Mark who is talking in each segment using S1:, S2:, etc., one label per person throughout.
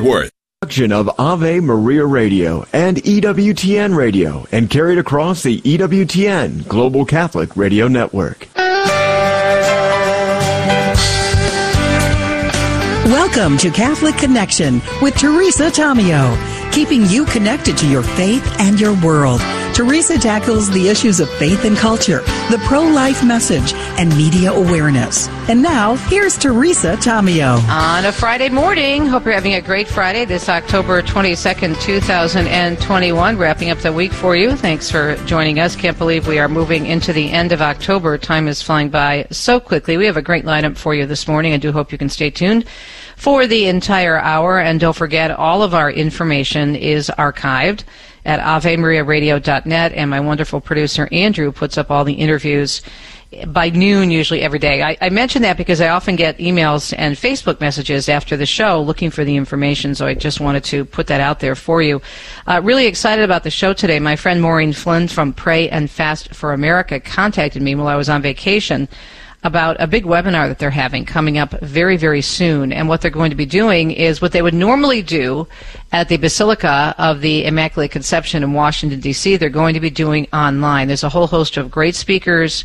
S1: Worth.
S2: Production of Ave Maria Radio and EWTN Radio and carried across the EWTN Global Catholic Radio Network.
S3: Welcome to Catholic Connection with Teresa Tomeo, keeping you connected to your faith and your world. Teresa tackles the issues of faith and culture, the pro life message, and media awareness. And now, here's Teresa Tomeo.
S4: On a Friday morning, hope you're having a great Friday this October 22nd, 2021. Wrapping up the week for you. Thanks for joining us. Can't believe we are moving into the end of October. Time is flying by so quickly. We have a great lineup for you this morning. I do hope you can stay tuned for the entire hour. And don't forget, all of our information is archived at AveMariaRadio.net, and my wonderful producer Andrew puts up all the interviews by noon usually every day. I, I, mention that because I often get emails and Facebook messages after the show looking for the information, so I just wanted to put that out there for you. Uh, really excited about the show today. My friend Maureen Flynn from Pray and Fast for America contacted me while I was on vacation about a big webinar that they're having coming up very, very soon. And what they're going to be doing is what they would normally do at the Basilica of the Immaculate Conception in Washington, D.C., they're going to be doing online. There's a whole host of great speakers.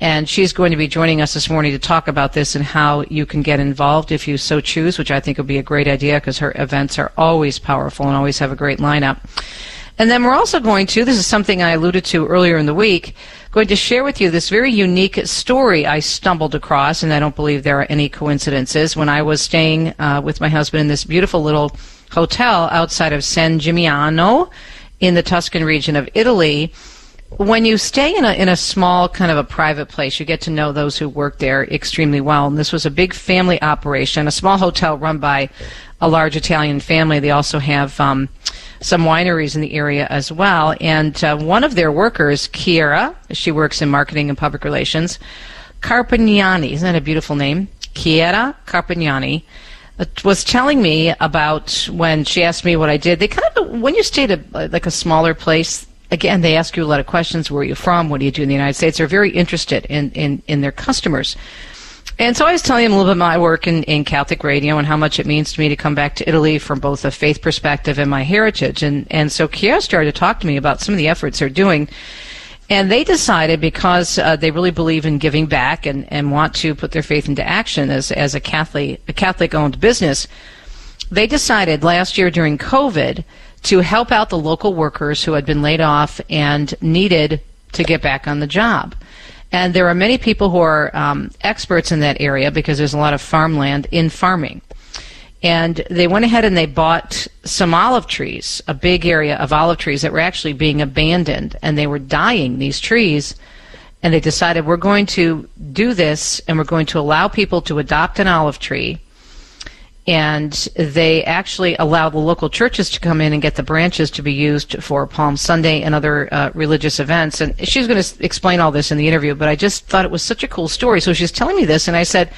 S4: And she's going to be joining us this morning to talk about this and how you can get involved if you so choose, which I think would be a great idea because her events are always powerful and always have a great lineup. And then we're also going to, this is something I alluded to earlier in the week, going to share with you this very unique story I stumbled across, and I don't believe there are any coincidences. When I was staying uh, with my husband in this beautiful little hotel outside of San Gimignano in the Tuscan region of Italy, when you stay in a in a small kind of a private place, you get to know those who work there extremely well. And this was a big family operation, a small hotel run by a large Italian family. They also have um, some wineries in the area as well. And uh, one of their workers, Chiara, she works in marketing and public relations, Carpignani, isn't that a beautiful name? Chiara Carpignani uh, was telling me about when she asked me what I did. They kind of, when you stay at a, like a smaller place, again, they ask you a lot of questions. Where are you from? What do you do in the United States? They're very interested in, in, in their customers. And so I was telling him a little bit about my work in, in Catholic radio and how much it means to me to come back to Italy from both a faith perspective and my heritage. And, and so Chiara started to talk to me about some of the efforts they're doing. And they decided because uh, they really believe in giving back and, and want to put their faith into action as, as a Catholic, a Catholic owned business, they decided last year during COVID to help out the local workers who had been laid off and needed to get back on the job. And there are many people who are um, experts in that area because there's a lot of farmland in farming. And they went ahead and they bought some olive trees, a big area of olive trees that were actually being abandoned, and they were dying, these trees. And they decided we're going to do this and we're going to allow people to adopt an olive tree and they actually allow the local churches to come in and get the branches to be used for Palm Sunday and other uh, religious events. And she's going to explain all this in the interview, but I just thought it was such a cool story. So she's telling me this, and I said,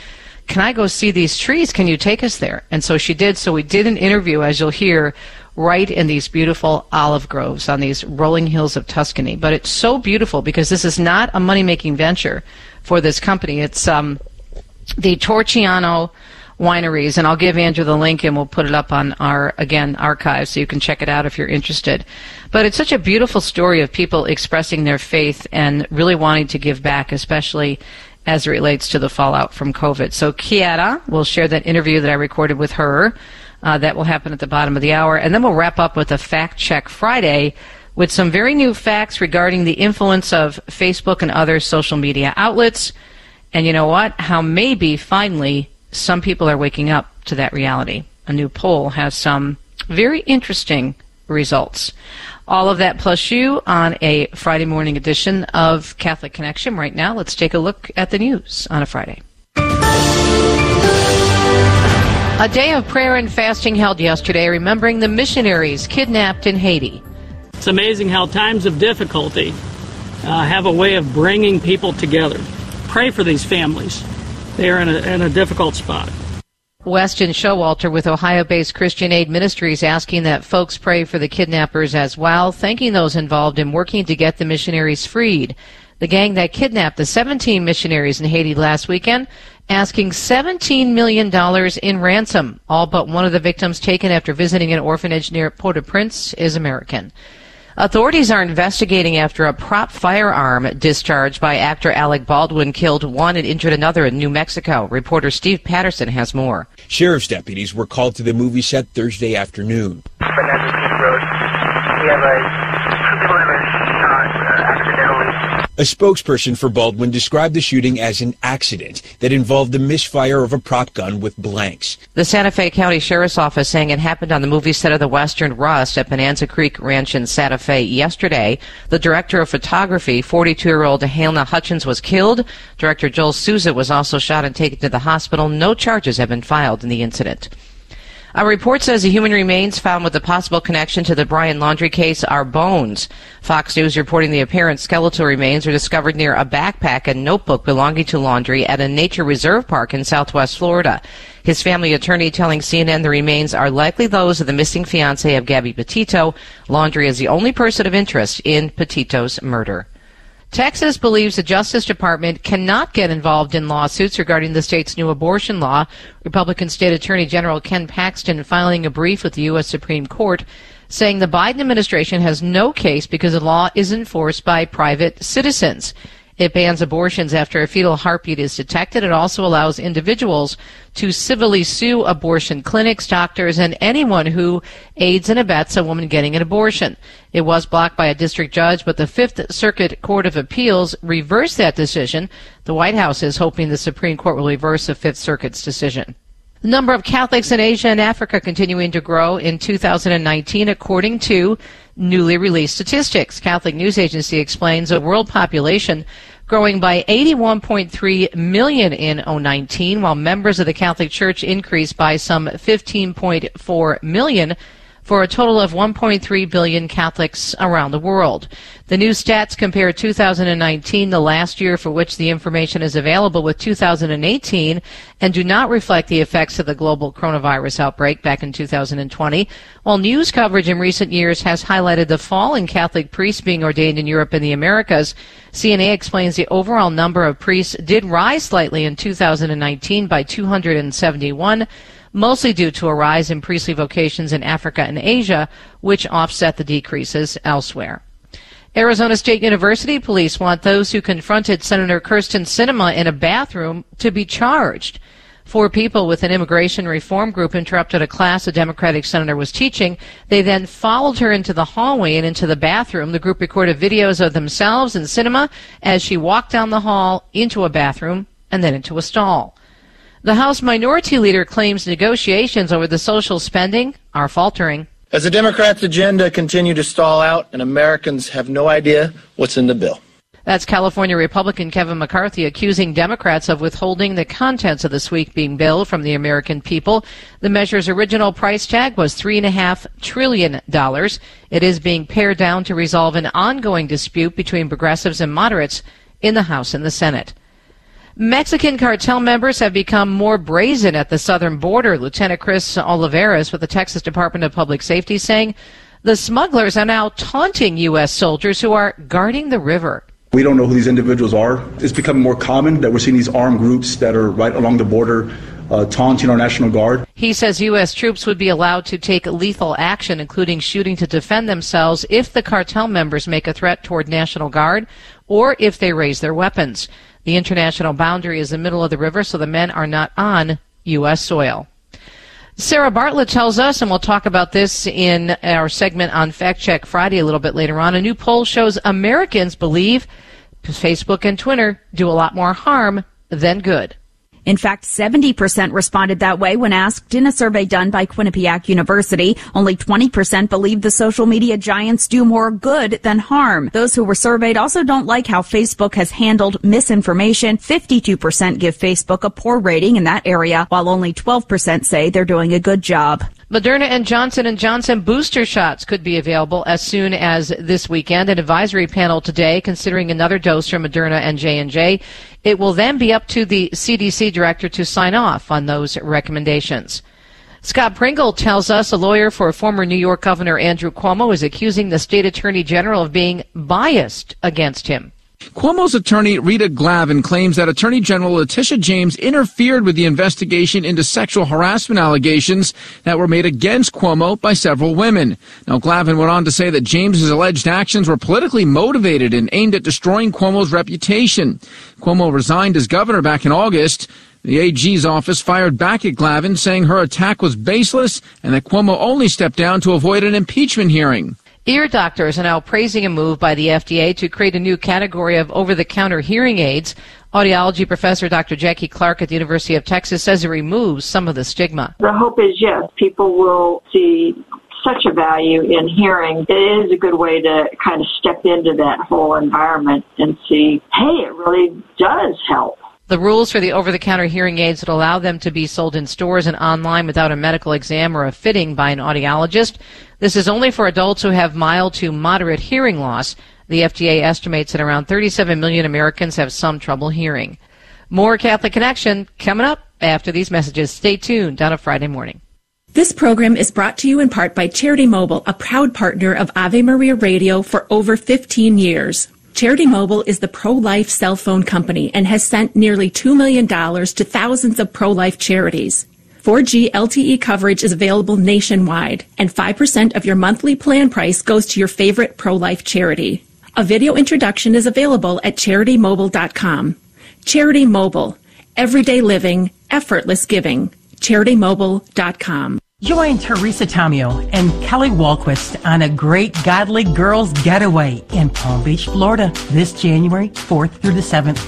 S4: "Can I go see these trees? Can you take us there?" And so she did. So we did an interview, as you'll hear, right in these beautiful olive groves on these rolling hills of Tuscany. But it's so beautiful because this is not a money-making venture for this company. It's um, the Torciano wineries, and I'll give Andrew the link and we'll put it up on our, again, archive so you can check it out if you're interested. But it's such a beautiful story of people expressing their faith and really wanting to give back, especially as it relates to the fallout from COVID. So Chiara will share that interview that I recorded with her. Uh, that will happen at the bottom of the hour. And then we'll wrap up with a Fact Check Friday with some very new facts regarding the influence of Facebook and other social media outlets. And you know what? How maybe finally some people are waking up to that reality. A new poll has some very interesting results. All of that plus you on a Friday morning edition of Catholic Connection. Right now, let's take a look at the news on a Friday. A day of prayer and fasting held yesterday, remembering the missionaries kidnapped in Haiti.
S5: It's amazing how times of difficulty uh, have a way of bringing people together. Pray for these families they are in a, in a difficult spot.
S4: Weston Showalter with Ohio based Christian Aid Ministries asking that folks pray for the kidnappers as well, thanking those involved in working to get the missionaries freed. The gang that kidnapped the 17 missionaries in Haiti last weekend asking $17 million in ransom. All but one of the victims taken after visiting an orphanage near Port-au-Prince is American. Authorities are investigating after a prop firearm discharged by actor Alec Baldwin killed one and injured another in New Mexico. Reporter Steve Patterson has more.
S1: Sheriff's deputies were called to the movie set Thursday afternoon. Road. We have a a spokesperson for Baldwin described the shooting as an accident that involved the misfire of a prop gun with blanks.
S4: The Santa Fe County Sheriff's Office saying it happened on the movie set of the Western Rust at Bonanza Creek Ranch in Santa Fe yesterday. The director of photography, 42-year-old Halyna Hutchins, was killed. Director Joel Souza was also shot and taken to the hospital. No charges have been filed in the incident. A report says the human remains found with a possible connection to the Brian Laundrie case are bones. Fox News reporting the apparent skeletal remains were discovered near a backpack and notebook belonging to Laundrie at a nature reserve park in southwest Florida. His family attorney telling CNN the remains are likely those of the missing fiancee of Gabby Petito. Laundrie is the only person of interest in Petito's murder. Texas believes the Justice Department cannot get involved in lawsuits regarding the state's new abortion law. Republican State Attorney General Ken Paxton filing a brief with the U.S. Supreme Court saying the Biden administration has no case because the law is enforced by private citizens. It bans abortions after a fetal heartbeat is detected. It also allows individuals to civilly sue abortion clinics, doctors, and anyone who aids and abets a woman getting an abortion. It was blocked by a district judge, but the Fifth Circuit Court of Appeals reversed that decision. The White House is hoping the Supreme Court will reverse the Fifth Circuit's decision. The number of Catholics in Asia and Africa continuing to grow in 2019, according to newly released statistics. Catholic News Agency explains a world population growing by 81.3 million in 019, while members of the Catholic Church increased by some 15.4 million for a total of 1.3 billion Catholics around the world. The new stats compare 2019, the last year for which the information is available, with 2018 and do not reflect the effects of the global coronavirus outbreak back in 2020. While news coverage in recent years has highlighted the fall in Catholic priests being ordained in Europe and the Americas, CNA explains the overall number of priests did rise slightly in 2019 by 271 mostly due to a rise in priestly vocations in Africa and Asia, which offset the decreases elsewhere. Arizona State University police want those who confronted Senator Kyrsten Sinema in a bathroom to be charged. Four people with an immigration reform group interrupted a class a Democratic senator was teaching. They then followed her into the hallway and into the bathroom. The group recorded videos of themselves and Sinema as she walked down the hall into a bathroom and then into a stall. The House Minority Leader claims negotiations over the social spending are faltering.
S6: As the Democrats' agenda continue to stall out and Americans have no idea what's in the bill.
S4: That's California Republican Kevin McCarthy accusing Democrats of withholding the contents of the sweeping bill from the American people. The measure's original price tag was $3.5 trillion. It is being pared down to resolve an ongoing dispute between progressives and moderates in the House and the Senate. Mexican cartel members have become more brazen at the southern border. Lieutenant Chris Olivares with the Texas Department of Public Safety saying the smugglers are now taunting U.S. soldiers who are guarding the river.
S7: We don't know who these individuals are. It's becoming more common that we're seeing these armed groups that are right along the border uh, taunting our National Guard.
S4: He says U.S. troops would be allowed to take lethal action, including shooting to defend themselves if the cartel members make a threat toward National Guard or if they raise their weapons. The international boundary is the middle of the river, so the men are not on U.S. soil. Sarah Bartlett tells us, and we'll talk about this in our segment on Fact Check Friday a little bit later on. A new poll shows Americans believe Facebook and Twitter do a lot more harm than good.
S8: In fact, 70% responded that way when asked in a survey done by Quinnipiac University. Only 20% believe the social media giants do more good than harm. Those who were surveyed also don't like how Facebook has handled misinformation. 52% give Facebook a poor rating in that area, while only 12% say they're doing a good job.
S4: Moderna and Johnson & Johnson booster shots could be available as soon as this weekend. An advisory panel today considering another dose from Moderna and J&J. It will then be up to the CDC director to sign off on those recommendations. Scott Pringle tells us a lawyer for former New York Governor Andrew Cuomo is accusing the state attorney general of being biased against him.
S9: Cuomo's attorney Rita Glavin claims that Attorney General Letitia James interfered with the investigation into sexual harassment allegations that were made against Cuomo by several women. Now, Glavin went on to say that James's alleged actions were politically motivated and aimed at destroying Cuomo's reputation. Cuomo resigned as governor back in August. The AG's office fired back at Glavin, saying her attack was baseless and that Cuomo only stepped down to avoid an impeachment hearing.
S4: Ear doctors are now praising a move by the FDA to create a new category of over-the-counter hearing aids. Audiology professor Dr. Jackie Clark at the University of Texas says it removes some of the stigma.
S10: The hope is yes, people will see such a value in hearing. It is a good way to kind of step into that whole environment and see, hey, it really does help.
S4: The rules for the over-the-counter hearing aids that allow them to be sold in stores and online without a medical exam or a fitting by an audiologist. This is only for adults who have mild to moderate hearing loss. The FDA estimates that around 37 million Americans have some trouble hearing. More Catholic Connection coming up after these messages. Stay tuned on a Friday morning.
S11: This program is brought to you in part by Charity Mobile, a proud partner of Ave Maria Radio for over 15 years. Charity Mobile is the pro-life cell phone company and has sent nearly $2 million to thousands of pro-life charities. 4G LTE coverage is available nationwide, and 5% of your monthly plan price goes to your favorite pro-life charity. A video introduction is available at CharityMobile.com. Charity Mobile. Everyday living, effortless giving. CharityMobile.com.
S12: Join Teresa Tomeo and Kelly Wahlquist on a great Godly Girls Getaway in Palm Beach, Florida this January 4th through the 7th.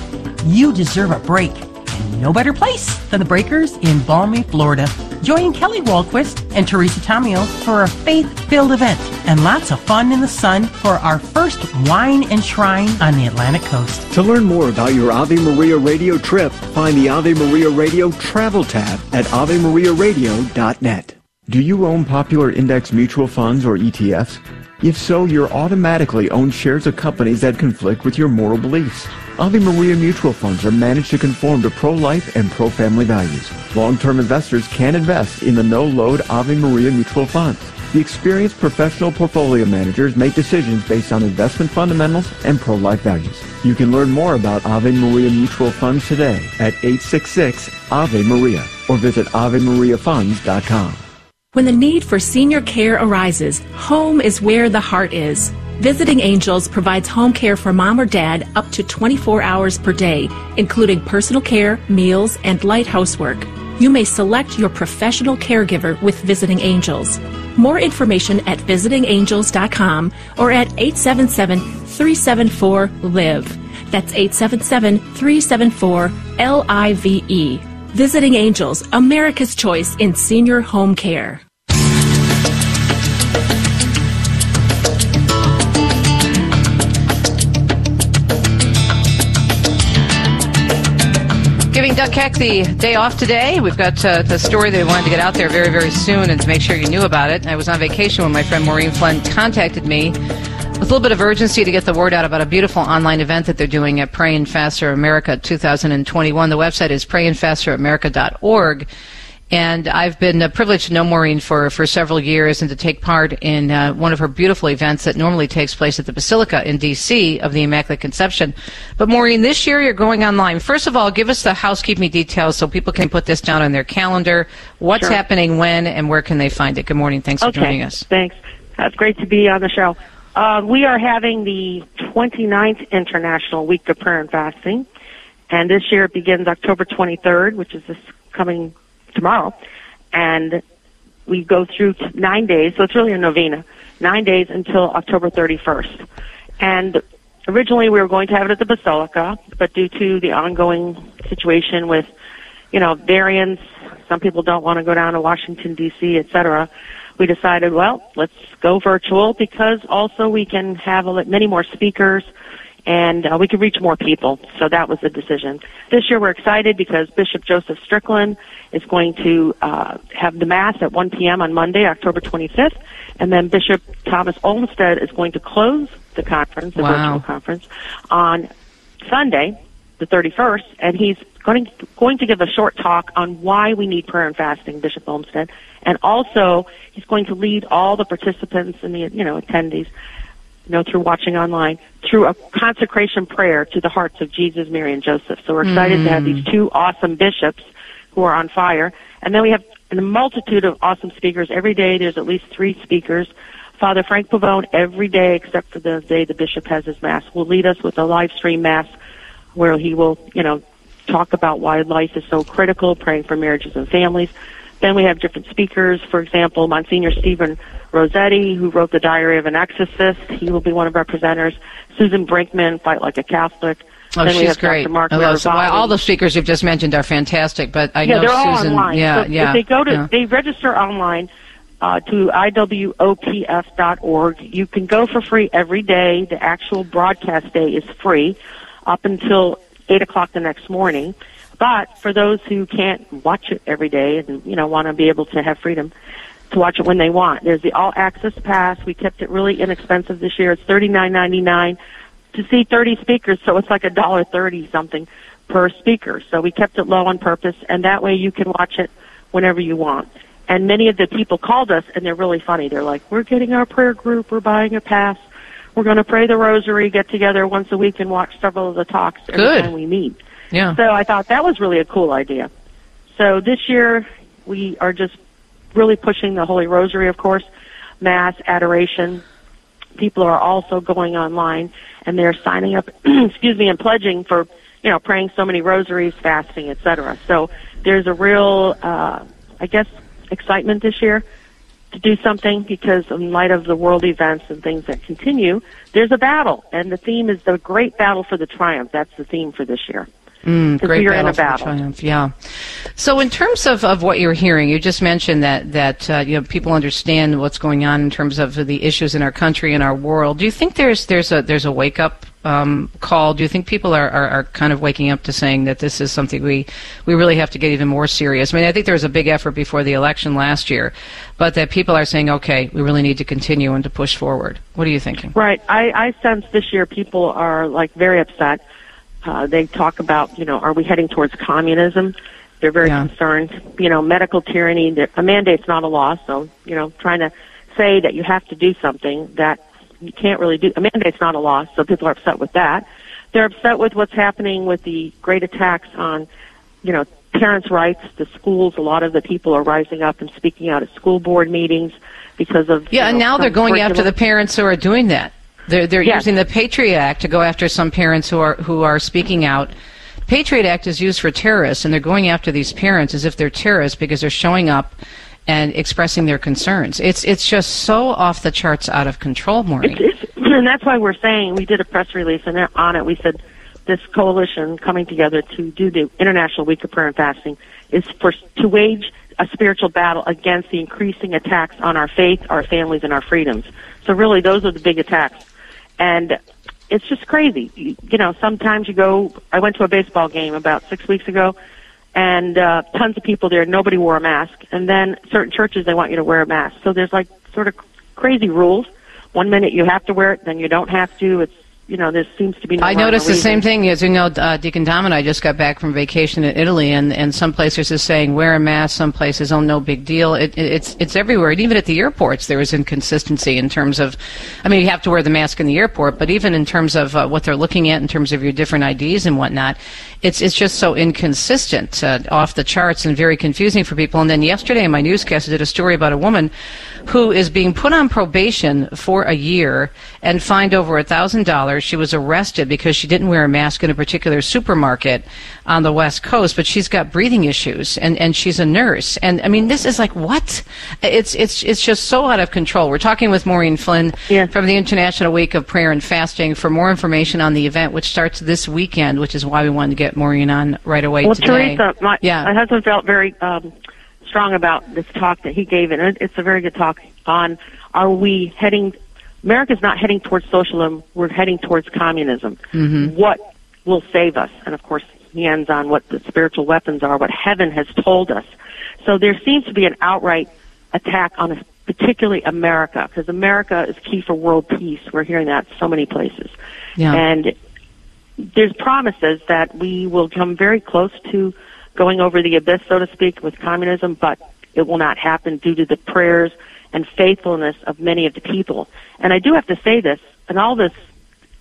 S12: You deserve a break, and no better place than the Breakers in Balmy, Florida. Join Kelly Wahlquist and Teresa Tomeo for a faith-filled event and lots of fun in the sun for our first wine and shrine on the Atlantic coast.
S2: To learn more about your Ave Maria Radio trip, find the Ave Maria Radio travel tab at AveMariaRadio.net. Do you own popular index mutual funds or ETFs? If so, you're automatically own shares of companies that conflict with your moral beliefs. Ave Maria mutual funds are managed to conform to pro-life and pro-family values. Long-term investors can invest in the no-load Ave Maria mutual funds. The experienced professional portfolio managers make decisions based on investment fundamentals and pro-life values. You can learn more about Ave Maria mutual funds today at 866 Ave Maria or visit AveMariaFunds.com.
S11: When the need for senior care arises, home is where the heart is. Visiting Angels provides home care for mom or dad up to 24 hours per day, including personal care, meals, and light housework. You may select your professional caregiver with Visiting Angels. More information at visitingangels.com or at 877-374-LIVE. That's 877-374-L-I-V-E. Visiting Angels, America's choice in senior home care.
S4: Giving Doug Keck the day off today. We've got uh, the story that we wanted to get out there very, very soon and to make sure you knew about it. I was on vacation when my friend Maureen Flynn contacted me with a little bit of urgency to get the word out about a beautiful online event that they're doing at Praying Faster America 2021. The website is prayingfasteramerica.org. And I've been uh, privileged to know Maureen for, for several years and to take part in uh, one of her beautiful events that normally takes place at the Basilica in D.C. of the Immaculate Conception. But Maureen, this year you're going online. First of all, give us the housekeeping details so people can put this down on their calendar. What's
S13: Sure.
S4: happening when and where can they find it? Good morning. Thanks for joining us.
S13: Thanks. That's great to be on the show. Uh, we are having the 29th International Week of Prayer and Fasting, and this year it begins October 23rd, which is this coming tomorrow, and we go through nine days, so it's really a novena, nine days until October 31st. And originally we were going to have it at the Basilica, but due to the ongoing situation with, you know, variants, some people don't want to go down to Washington D.C., et cetera. We decided, well, let's go virtual because also we can have many more speakers and uh, we can reach more people. So that was the decision. This year we're excited because Bishop Joseph Strickland is going to uh, have the Mass at 1 p.m. on Monday, October 25th, and then Bishop Thomas Olmsted is going to close the conference, the
S4: Wow.
S13: virtual conference, on Sunday, the 31st, and he's going going to give a short talk on why we need prayer and fasting, Bishop Olmsted, and also he's going to lead all the participants and the you know attendees you know, through watching online, through a consecration prayer to the hearts of Jesus, Mary, and Joseph. So we're excited to have these mm. two awesome bishops who are on fire. And then we have a multitude of awesome speakers. Every day there's at least three speakers. Father Frank Pavone, every day except for the day the bishop has his mass, will lead us with a live stream mass where he will, you know, talk about why life is so critical, praying for marriages and families. Then we have different speakers. For example, Monsignor Stephen Rossetti, who wrote The Diary of an Exorcist. He will be one of our presenters. Susan Brinkman, Fight Like a Catholic.
S4: Oh,
S13: then
S4: she's great.
S13: Dr. Mark
S4: I so all the speakers you've just mentioned are fantastic, but I
S13: yeah,
S4: know
S13: they're all
S4: Susan.
S13: online.
S4: Yeah,
S13: so
S4: yeah.
S13: If they go to,
S4: yeah.
S13: they register online uh, to iwopf.org. You can go for free every day. The actual broadcast day is free up until eight o'clock the next morning. But for those who can't watch it every day and you know want to be able to have freedom to watch it when they want, there's the all access pass. We kept it really inexpensive this year. It's thirty nine ninety nine to see 30 speakers, so it's like a dollar 30 something per speaker. So we kept it low on purpose, and that way you can watch it whenever you want. And many of the people called us, and they're really funny. They're like, "We're getting our prayer group. We're buying a pass. We're going to pray the rosary, get together once a week, and watch several of the talks every
S4: Good.
S13: time we meet."
S4: Yeah.
S13: So I thought that was really a cool idea. So this year we are just really pushing the Holy Rosary, of course, Mass, adoration. People are also going online and they're signing up, excuse me, and pledging for, you know, praying so many rosaries, fasting, etc. So there's a real, uh, I guess, excitement this year to do something because in light of the world events and things that continue, there's a battle. And the theme is the great battle for the triumph. That's the theme for this year.
S4: Mm, great
S13: we are in
S4: battle
S13: a battle.
S4: triumph. Yeah. So, in terms of, of what you're hearing, you just mentioned that that uh, you know people understand what's going on in terms of the issues in our country and our world. Do you think there's there's a there's a wake up um, call? Do you think people are, are, are kind of waking up to saying that this is something we we really have to get even more serious? I mean, I think there was a big effort before the election last year, but that people are saying, okay, we really need to continue and to push forward. What are you thinking?
S13: Right. I, I sense this year people are like very upset. Uh, they talk about, you know, are we heading towards communism? They're very concerned. You know, medical tyranny. that- A mandate's not a law, so you know, trying to say that you have to do something that you can't really do. A mandate's not a law, so people are upset with that. They're upset with what's happening with the great attacks on, you know, parents' rights. The schools. A lot of the people are rising up and speaking out at school board meetings because of
S4: Yeah,
S13: you
S4: and now they're going after the parents who are doing that. They're they're
S13: Yes.
S4: using the Patriot Act to go after some parents who are who are speaking out. Patriot Act is used for terrorists, and they're going after these parents as if they're terrorists because they're showing up and expressing their concerns. It's it's just so off the charts, out of control, Maureen.
S13: It's, it's, and that's why we're saying we did a press release, and on it we said this coalition coming together to do the International Week of Prayer and Fasting is for to wage a spiritual battle against the increasing attacks on our faith, our families, and our freedoms. So really, those are the big attacks, and it's just crazy. You, you know, sometimes you go. I went to a baseball game about six weeks ago, and uh, tons of people there. Nobody wore a mask, and then certain churches they want you to wear a mask. So there's like sort of crazy rules. One minute you have to wear it, then you don't have to. It's you know, there seems to be. No
S4: I noticed the
S13: reason.
S4: same thing. As you know, uh, Deacon Dom and I just got back from vacation in Italy, and, and some places is saying wear a mask, some places, oh, no big deal. It, it, it's it's everywhere. And even at the airports, there is inconsistency in terms of, I mean, you have to wear the mask in the airport, but even in terms of uh, what they're looking at, in terms of your different IDs and whatnot, it's it's just so inconsistent, uh, off the charts, and very confusing for people. And then yesterday, in my newscast, I did a story about a woman who is being put on probation for a year and fined over a thousand dollars. She was arrested because she didn't wear a mask in a particular supermarket on the West Coast, but she's got breathing issues and, and she's a nurse. And I mean, this is like what? It's it's it's just so out of control. We're talking with Maureen Flynn from the International Week of Prayer and Fasting for more information on the event, which starts this weekend, which is why we wanted to get Maureen on right away
S13: Well,
S4: today.
S13: Teresa, my,
S4: yeah.
S13: my husband felt very um, strong about this talk that he gave, and it's a very good talk on are we heading. America's not heading towards socialism; we're heading towards communism.
S4: Mhm.
S13: What will save us? And of course, he ends on what the spiritual weapons are, what heaven has told us. So there seems to be an outright attack on us, particularly America, because America is key for world peace. We're hearing that so many places.
S4: Yeah.
S13: And there's promises that we will come very close to going over the abyss, so to speak, with communism, but it will not happen due to the prayers and faithfulness of many of the people. And I do have to say this, and all this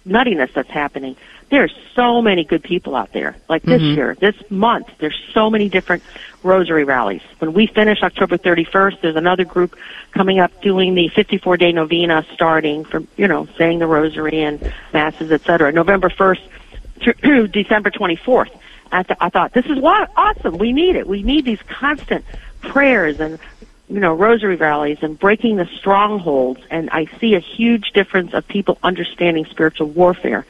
S13: nuttiness that's happening, there's so many good people out there. Like this
S4: Mhm.
S13: year, this month, there's so many different rosary rallies. When we finish October 31st, there's another group coming up doing the 54 day novena starting from, you know, saying the rosary and masses, et cetera. November 1st through December 24th. I, th- I thought, this is what, awesome. We need it. We need these constant prayers and, you know, rosary rallies and breaking the strongholds. And I see a huge difference of people understanding spiritual warfare.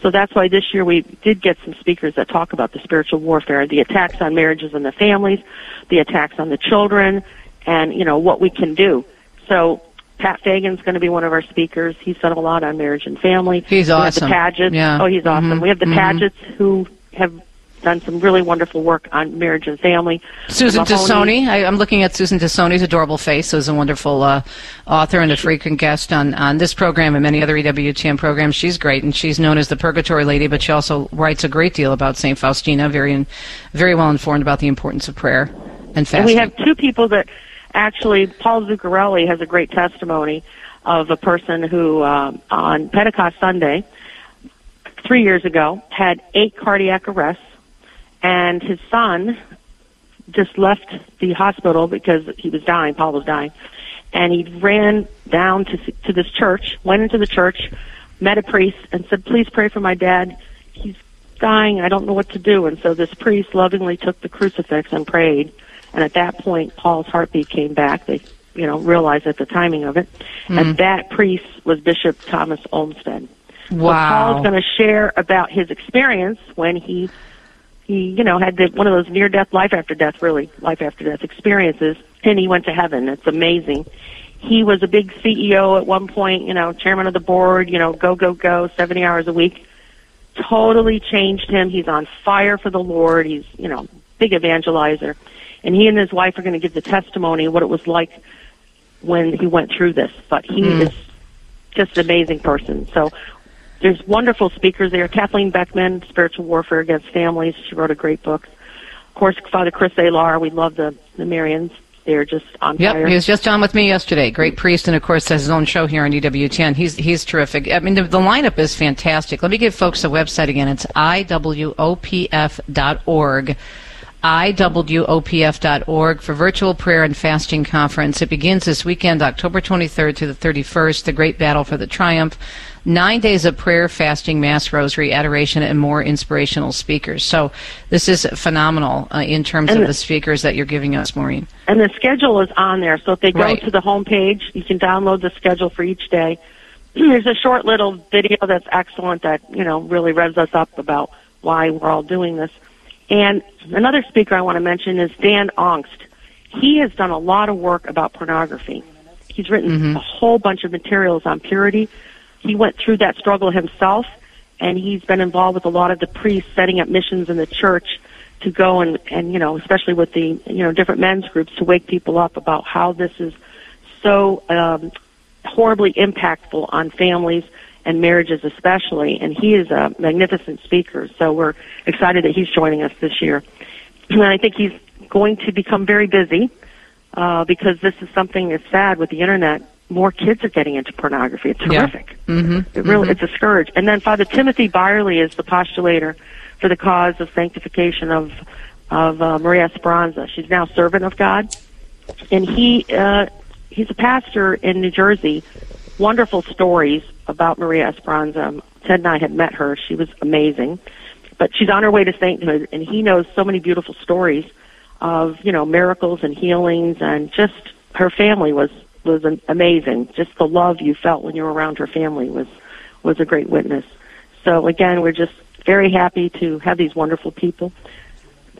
S13: So that's why this year we did get some speakers that talk about the spiritual warfare, the attacks on marriages and the families, the attacks on the children, and, you know, what we can do. So Pat Fagan's going to be one of our speakers. He's done a lot on marriage and family.
S4: He's
S13: we
S4: awesome.
S13: Have the Pagets.
S4: Yeah.
S13: Oh, he's awesome.
S4: Mhm.
S13: We have the
S4: Mhm.
S13: Pagets who have done some really wonderful work on marriage and family.
S4: Susan Tassone. I, I'm looking at Susan Tassone's adorable face. Who's a wonderful uh, author and a frequent guest on, on this program and many other EWTN programs. She's great, and she's known as the Purgatory Lady, but she also writes a great deal about Saint Faustina. Very, in, very well informed about the importance of prayer and fasting.
S13: And we have two people that actually, Paul Zuccarelli has a great testimony of a person who, um, on Pentecost Sunday, three years ago, had eight cardiac arrests, and his son just left the hospital because he was dying. Paul was dying, and he ran down to to this church, went into the church, met a priest, and said, "Please pray for my dad. He's dying. I don't know what to do." And so this priest lovingly took the crucifix and prayed. And at that point, Paul's heartbeat came back. They, you know, realized at the timing of it.
S4: Mm.
S13: And that priest was Bishop Thomas Olmsted. So
S4: Wow.
S13: Paul's going to share about his experience when he, he, you know, had the, one of those near death, life after death, really life after death experiences, and he went to heaven. It's amazing. He was a big CEO at one point, you know, chairman of the board, you know, go, go, go, 70 hours a week. Totally changed him. He's on fire for the Lord. He's, you know, big evangelizer. And he and his wife are going to give the testimony of what it was like when he went through this. But he
S4: Mm.
S13: is just an amazing person. So there's wonderful speakers there. Kathleen Beckman, Spiritual Warfare Against Families. She wrote a great book. Of course, Father Chris Alar. We love the the Marians. They're just on
S4: Yep,
S13: fire.
S4: he was just on with me yesterday. Great priest, and of course has his own show here on EWTN. He's he's terrific. I mean, the, the lineup is fantastic. Let me give folks the website again. It's iwopf.org. iwopf.org for virtual prayer and fasting conference. It begins this weekend, October 23rd to the 31st. The Great Battle for the Triumph. Nine days of prayer, fasting, mass, rosary, adoration, and more inspirational speakers. So this is phenomenal uh, in terms
S13: And
S4: of
S13: the-
S4: the speakers that you're giving us, Maureen.
S13: And the schedule is on there. So if they go
S4: Right.
S13: to the home page, you can download the schedule for each day. There's a short little video that's excellent that, you know, really revs us up about why we're all doing this. And another speaker I want to mention is Dan Ongst. He has done a lot of work about pornography. He's written a whole bunch of materials on purity. He went through that struggle himself, and he's been involved with a lot of the priests setting up missions in the church to go and, and you know, especially with the you know different men's groups to wake people up about how this is so um, horribly impactful on families and marriages especially. And he is a magnificent speaker, so we're excited that he's joining us this year. And I think he's going to become very busy uh, because this is something that's sad with the internet. More kids are getting into pornography. It's
S4: Yeah.
S13: horrific.
S4: Mm-hmm.
S13: It really, it's a scourge. And then Father Timothy Byerly is the postulator for the cause of sanctification of of uh, Maria Esperanza. She's now servant of God, and he uh, he's a pastor in New Jersey. Wonderful stories about Maria Esperanza. Um, Ted and I had met her. She was amazing, but she's on her way to sainthood, and he knows so many beautiful stories of you know miracles and healings, and just her family was was an- amazing. Just the love you felt when you were around her family was was a great witness. So again, we're just very happy to have these wonderful people.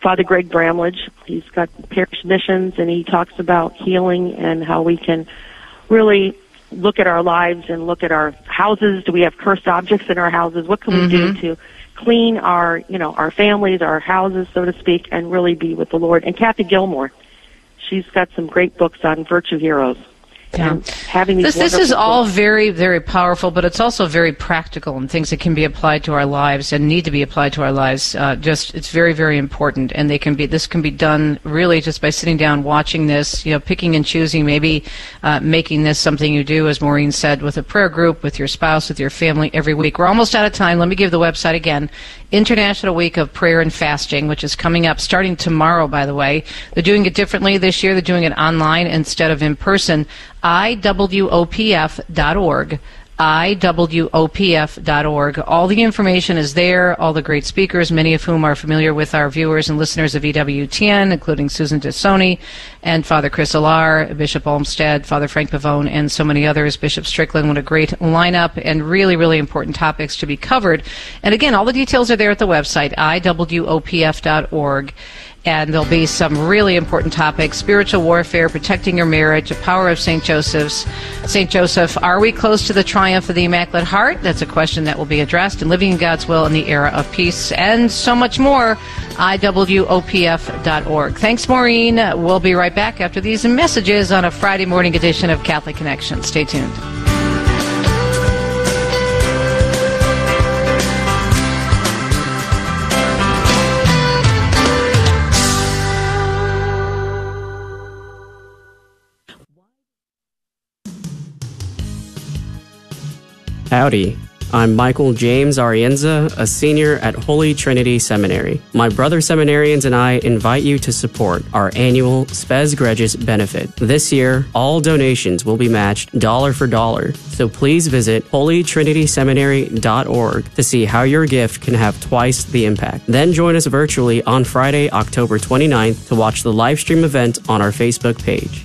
S13: Father Greg Bramlage, he's got parish missions and he talks about healing and how we can really look at our lives and look at our houses. Do we have cursed objects in our houses? What can we do
S4: Mhm.
S13: to clean our, you know, our families, our houses, so to speak, and really be with the Lord? And Kathy Gilmore, she's got some great books on virtue heroes.
S4: Yeah.
S13: And having these
S4: this, this is all very, very powerful, but it's also very practical and things that can be applied to our lives and need to be applied to our lives. Uh, just it's very, very important, and they can be. This can be done really just by sitting down, watching this, you know, picking and choosing, maybe uh, making this something you do, as Maureen said, with a prayer group, with your spouse, with your family every week. We're almost out of time. Let me give the website again: International Week of Prayer and Fasting, which is coming up starting tomorrow. By the way, they're doing it differently this year. They're doing it online instead of in person iwopf.org iwopf.org. All the information is there, all the great speakers, many of whom are familiar with our viewers and listeners of EWTN, including Susan Tassone and Father Chris Alar, Bishop Olmsted, Father Frank Pavone, and so many others, Bishop Strickland. What a great lineup and really, really important topics to be covered. And again, all the details are there at the website, iwopf.org and there'll be some really important topics. Spiritual warfare protecting your marriage the power of st joseph's. St joseph are we close to the triumph of the immaculate heart? That's a question that will be addressed and living in god's will in the era of peace. And so much more iwopf.org thanks maureen. We'll be right back after these messages on a friday morning edition of catholic connection. Stay tuned
S14: Howdy. I'm Michael James Arienza, a senior at Holy Trinity Seminary. My brother seminarians and I invite you to support our annual Spes Gregis benefit. This year, all donations will be matched dollar for dollar, so please visit holytrinityseminary.org to see how your gift can have twice the impact. Then join us virtually on Friday, October 29th to watch the live stream event on our Facebook page.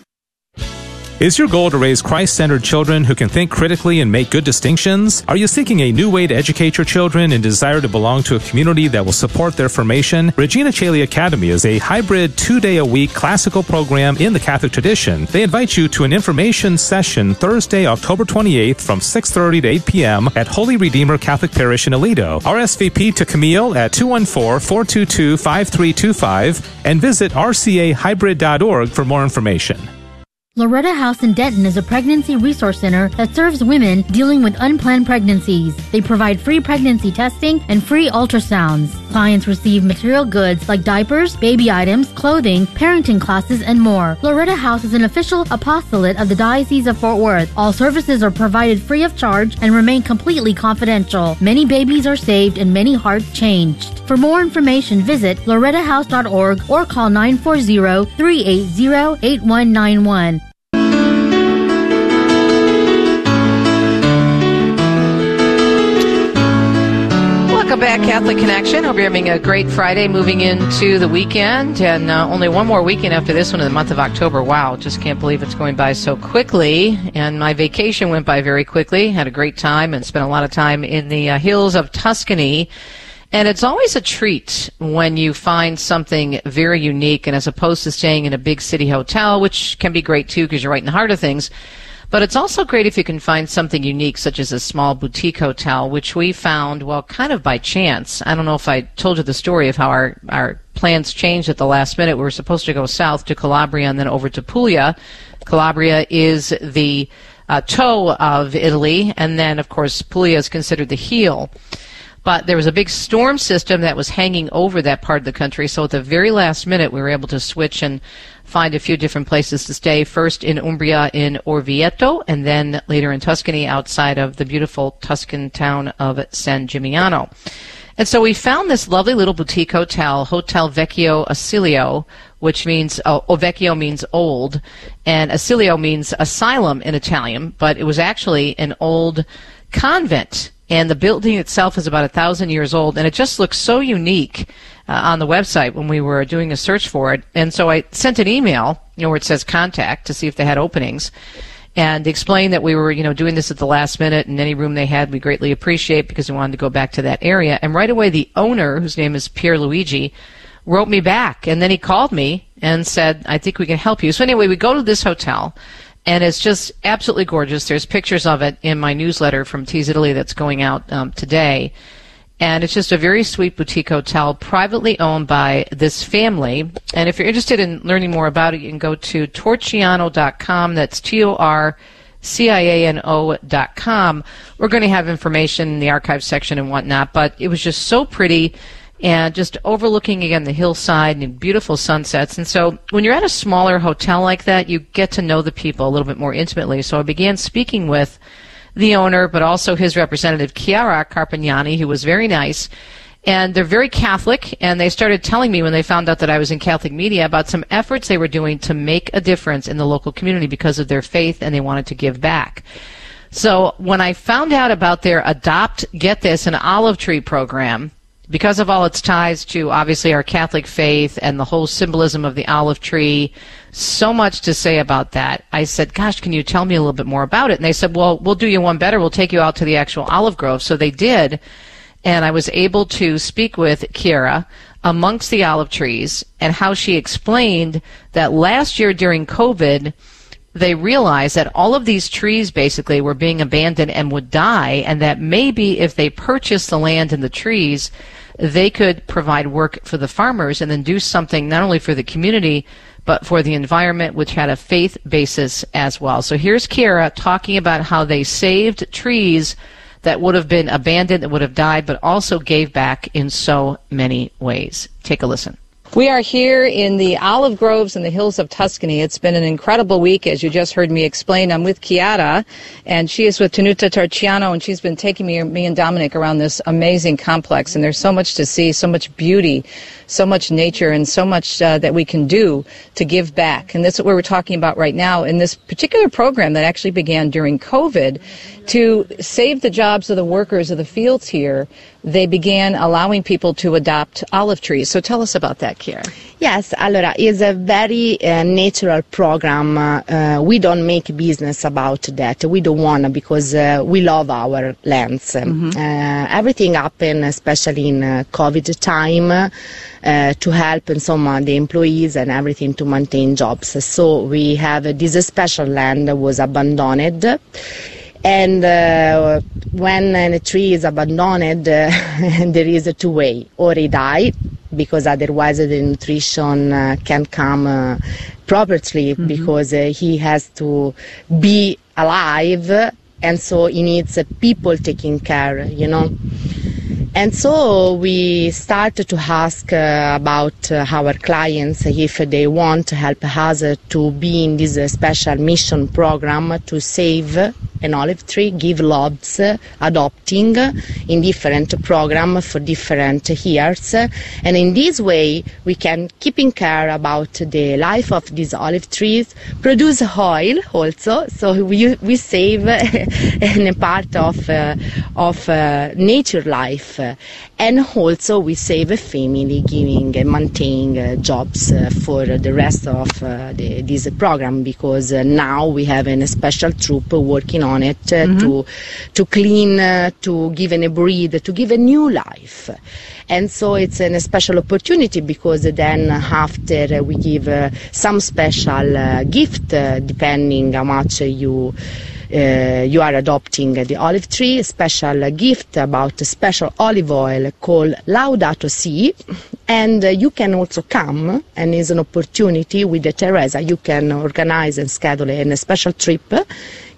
S15: Is your goal to raise Christ centered children who can think critically and make good distinctions? Are you seeking a new way to educate your children and desire to belong to a community that will support their formation? Regina Caeli Academy is a hybrid two day a week classical program in the Catholic tradition. They invite you to an information session Thursday, October 28th from 6.30 to 8 p.m. at Holy Redeemer Catholic Parish in Aledo. RSVP to Camille at 214-422-5325 and visit rcahybrid.org for more information.
S16: Loretta House in Denton is a pregnancy resource center that serves women dealing with unplanned pregnancies. They provide free pregnancy testing and free ultrasounds. Clients receive material goods like diapers, baby items, clothing, parenting classes, and more. Loretta House is an official apostolate of the Diocese of Fort Worth. All services are provided free of charge and remain completely confidential. Many babies are saved and many hearts changed. For more information, visit lorettahouse.org or call 940 380 8191.
S4: Back, Catholic Connection. Hope you're having a great Friday moving into the weekend. And uh, only one more weekend after this one in the month of October. Wow, just can't believe it's going by so quickly. And my vacation went by very quickly. Had a great time and spent a lot of time in the uh, hills of Tuscany. And it's always a treat when you find something very unique, and as opposed to staying in a big city hotel, which can be great too because you're right in the heart of things. But it's also great if you can find something unique, such as a small boutique hotel, which we found, well, kind of by chance. I don't know if I told you the story of how our, our plans changed at the last minute. We were supposed to go south to Calabria and then over to Puglia. Calabria is the uh, toe of Italy, and then, of course, Puglia is considered the heel but there was a big storm system that was hanging over that part of the country. So at the very last minute, we were able to switch and find a few different places to stay. First in Umbria in Orvieto, and then later in Tuscany outside of the beautiful Tuscan town of San Gimignano. And so we found this lovely little boutique hotel, Hotel Vecchio Asilo, which means, oh, oh, Vecchio means old, and Asilo means asylum in Italian, but it was actually an old convent and the building itself is about a thousand years old, and it just looks so unique. uh, on the website when we were doing a search for it. And so I sent an email, you know, where it says contact to see if they had openings and explained that we were, you know, doing this at the last minute and any room they had we greatly appreciate because we wanted to go back to that area. And right away the owner, whose name is Pierre Luigi, wrote me back and then he called me and said, I think we can help you. So anyway, we go to this hotel and it's just absolutely gorgeous. There's pictures of it in my newsletter from Tease Italy that's going out um, today. And it's just a very sweet boutique hotel, privately owned by this family. And if you're interested in learning more about it, you can go to torciano.com. That's T-O-R C-I-A-N-O dot com. We're going to have information in the archive section and whatnot, but it was just so pretty and just overlooking again the hillside and beautiful sunsets. And so when you're at a smaller hotel like that, you get to know the people a little bit more intimately. So I began speaking with the owner, but also his representative, Chiara Carpignani, who was very nice. And they're very Catholic, and they started telling me when they found out that I was in Catholic media about some efforts they were doing to make a difference in the local community because of their faith, and they wanted to give back. So when I found out about their Adopt, get this, an olive tree program, because of all its ties to obviously our Catholic faith and the whole symbolism of the olive tree, so much to say about that. I said, Gosh, can you tell me a little bit more about it? And they said, Well, we'll do you one better. We'll take you out to the actual olive grove. So they did. And I was able to speak with Chiara amongst the olive trees and how she explained that last year during COVID, they realized that all of these trees basically were being abandoned and would die, and that maybe if they purchased the land and the trees, they could provide work for the farmers and then do something not only for the community but for the environment, which had a faith basis as well. So here's Chiara talking about how they saved trees that would have been abandoned, that would have died, but also gave back in so many ways. Take a listen. We are here in the olive groves in the hills of Tuscany. It's been an incredible week, as you just heard me explain. I'm with Chiara, and she is with Tenuta Torciano, and she's been taking me, me and Dominic around this amazing complex. And there's so much to see, so much beauty, so much nature, and so much uh, that we can do to give back. And that's what we're talking about right now in this particular program that actually began during COVID to save the jobs of the workers of the fields here they began allowing people to adopt olive trees. So tell us about that, Kier.
S17: Yes, allora, it's a very uh, natural program. Uh, uh, we don't make business about that. We don't want to because uh, we love our lands. Mm-hmm. Uh, everything happened, especially in uh, COVID time, to help and some the employees and everything to maintain jobs. So we have this special land that was abandoned and uh, when a tree is abandoned, uh, there is a two way. Or it die, because otherwise the nutrition uh, can come uh, properly, mm-hmm. because uh, he has to be alive, and so he needs uh, people taking care, you know. And so we started to ask uh, about uh, our clients if they want to help us uh, to be in this special mission program to save an olive tree, give lots, adopting in different program for different years. And in this way, we can keep in care about the life of these olive trees, produce oil also. So we, we save a part of, uh, of uh, nature life. And also we save a family giving and maintaining uh, jobs uh, for the rest of uh, the, this program because now we have a special troop working on it mm-hmm. to to clean, to give a breed, to give a new life. And so it's a special opportunity because then after we give some special gift depending how much you uh, you are adopting the olive tree, a special gift about a special olive oil called Laudato Si. And uh, you can also come, and it's an opportunity with the Teresa. You can organize and schedule a special trip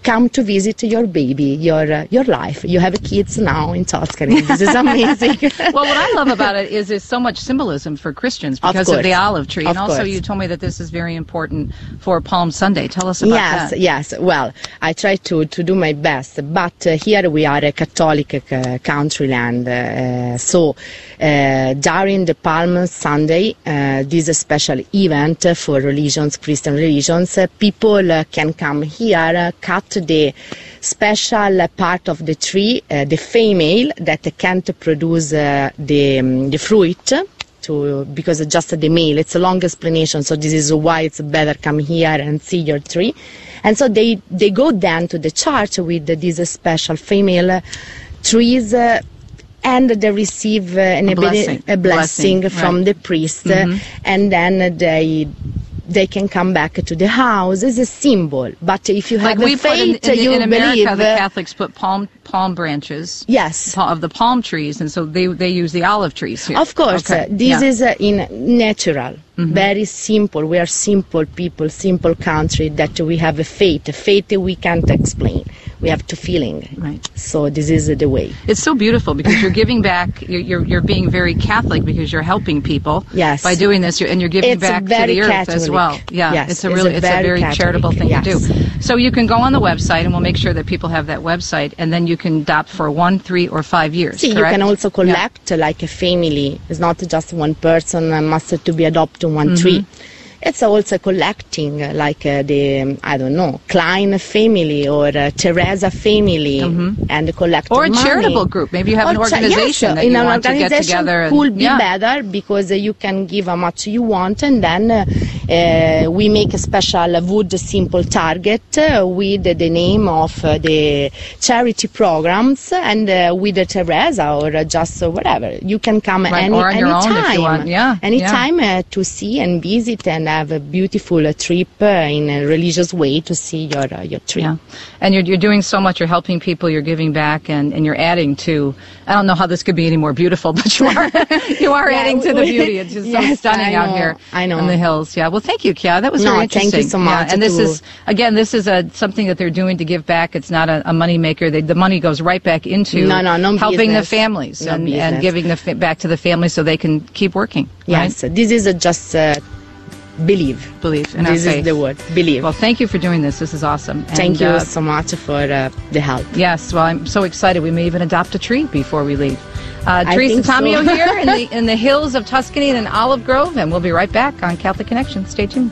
S17: come to visit your baby, your uh, your life. You have kids now in Tuscany. This is amazing.
S4: well, what I love about it is there's so much symbolism for Christians because of, of the olive tree,
S17: of
S4: and also
S17: course.
S4: you told me that this is very important for Palm Sunday. Tell us about
S17: yes,
S4: that.
S17: Yes, yes. Well, I try to to do my best, but uh, here we are a Catholic uh, country land, uh, so uh, during the Palm Sunday, uh, this is a special event for religions, Christian religions. people can come here, cut the special part of the tree, uh, the female that can't produce uh, the, um, the fruit to because it's just the male. It's a long explanation, so this is why it's better come here and see your tree. And so they they go then to the church with these special female trees. Uh, and they receive uh,
S18: A blessing.
S17: a blessing, from
S18: right.
S17: the priest,
S18: Mhm.
S17: and then they they can come back to the house. It's a symbol, but if you
S18: Like
S17: have
S18: we
S17: a
S18: put in,
S17: faith,
S18: in,
S17: you
S18: in America,
S17: believe.
S18: the
S17: uh,
S18: Catholics put palm palm branches.
S17: Yes.
S18: Of the palm trees, and so they they use the olive trees here.
S17: Of course,
S18: Okay.
S17: uh, this
S18: Yeah.
S17: Is uh, in natural, very simple. We are simple people, simple country that we have a faith. A faith we can't explain. We have to feeling.
S18: Right.
S17: So this is the way.
S18: It's so beautiful because you're giving back. You're, you're you're being very Catholic because you're helping people.
S17: Yes.
S18: By doing this, you're, and you're giving
S17: It's
S18: back to the earth as well. Yeah.
S17: Yes,
S18: It's a
S17: it's
S18: really
S17: a
S18: it's a
S17: very
S18: very
S17: Catholic,
S18: charitable thing
S17: yes.
S18: to do. So you can go on the website, and we'll make sure that people have that website, and then you can adopt for one, three, or five years.
S17: See, you can also collect uh, like a family. It's not just one person uh, must to be adopted one
S18: Mhm.
S17: tree. It's also collecting uh, like uh, the um, I don't know Klein family or uh, Teresa family and collect
S18: Mm-hmm. Or a
S17: money.
S18: charitable group. Maybe you have an
S17: Or cha-
S18: organization
S17: yes,
S18: that
S17: in
S18: you
S17: an
S18: want to get
S17: organization
S18: together and-
S17: could be
S18: yeah.
S17: better because uh, you can give how much you want and then uh, we make a special wood simple target uh, with the name of uh, the charity programs and uh, with the Teresa or uh, just uh, whatever you can come
S18: Right,
S17: any
S18: or on your if you
S17: anytime
S18: want. Yeah, yeah.
S17: anytime uh, to see and visit and have a beautiful uh, trip uh, in a religious way to see your uh, your tree.
S18: Yeah. And you're, you're doing so much. You're helping people. You're giving back, and, and you're adding to. I don't know how this could be any more beautiful, but you are you are
S17: Yeah,
S18: adding to the beauty. It's just so
S17: Yes,
S18: stunning
S17: I
S18: out
S17: know,
S18: here
S17: I know.
S18: in the hills. Yeah. Well, thank you, Kia. That was
S17: No,
S18: very
S17: thank you
S18: interesting.
S17: so
S18: Yeah,
S17: much
S18: And this is again, this is a something that they're doing to give back. It's not a, a money maker. They, the money goes right back into
S17: No, no, no
S18: helping
S17: business.
S18: the families and, and giving the fa- back to the families so they can keep working.
S17: Yes, this is uh, just uh, believe.
S18: Believe And
S17: this is the word. Believe.
S18: Well, thank you for doing this. This is awesome.
S17: Thank you
S18: uh,
S17: so much for uh, the help.
S18: Yes, well, I'm so excited. We may even adopt a tree before we leave. Uh, Teresa
S17: think so.
S18: Here in the in the hills of Tuscany and Olive Grove, and we'll be right back on Catholic Connection. Stay tuned.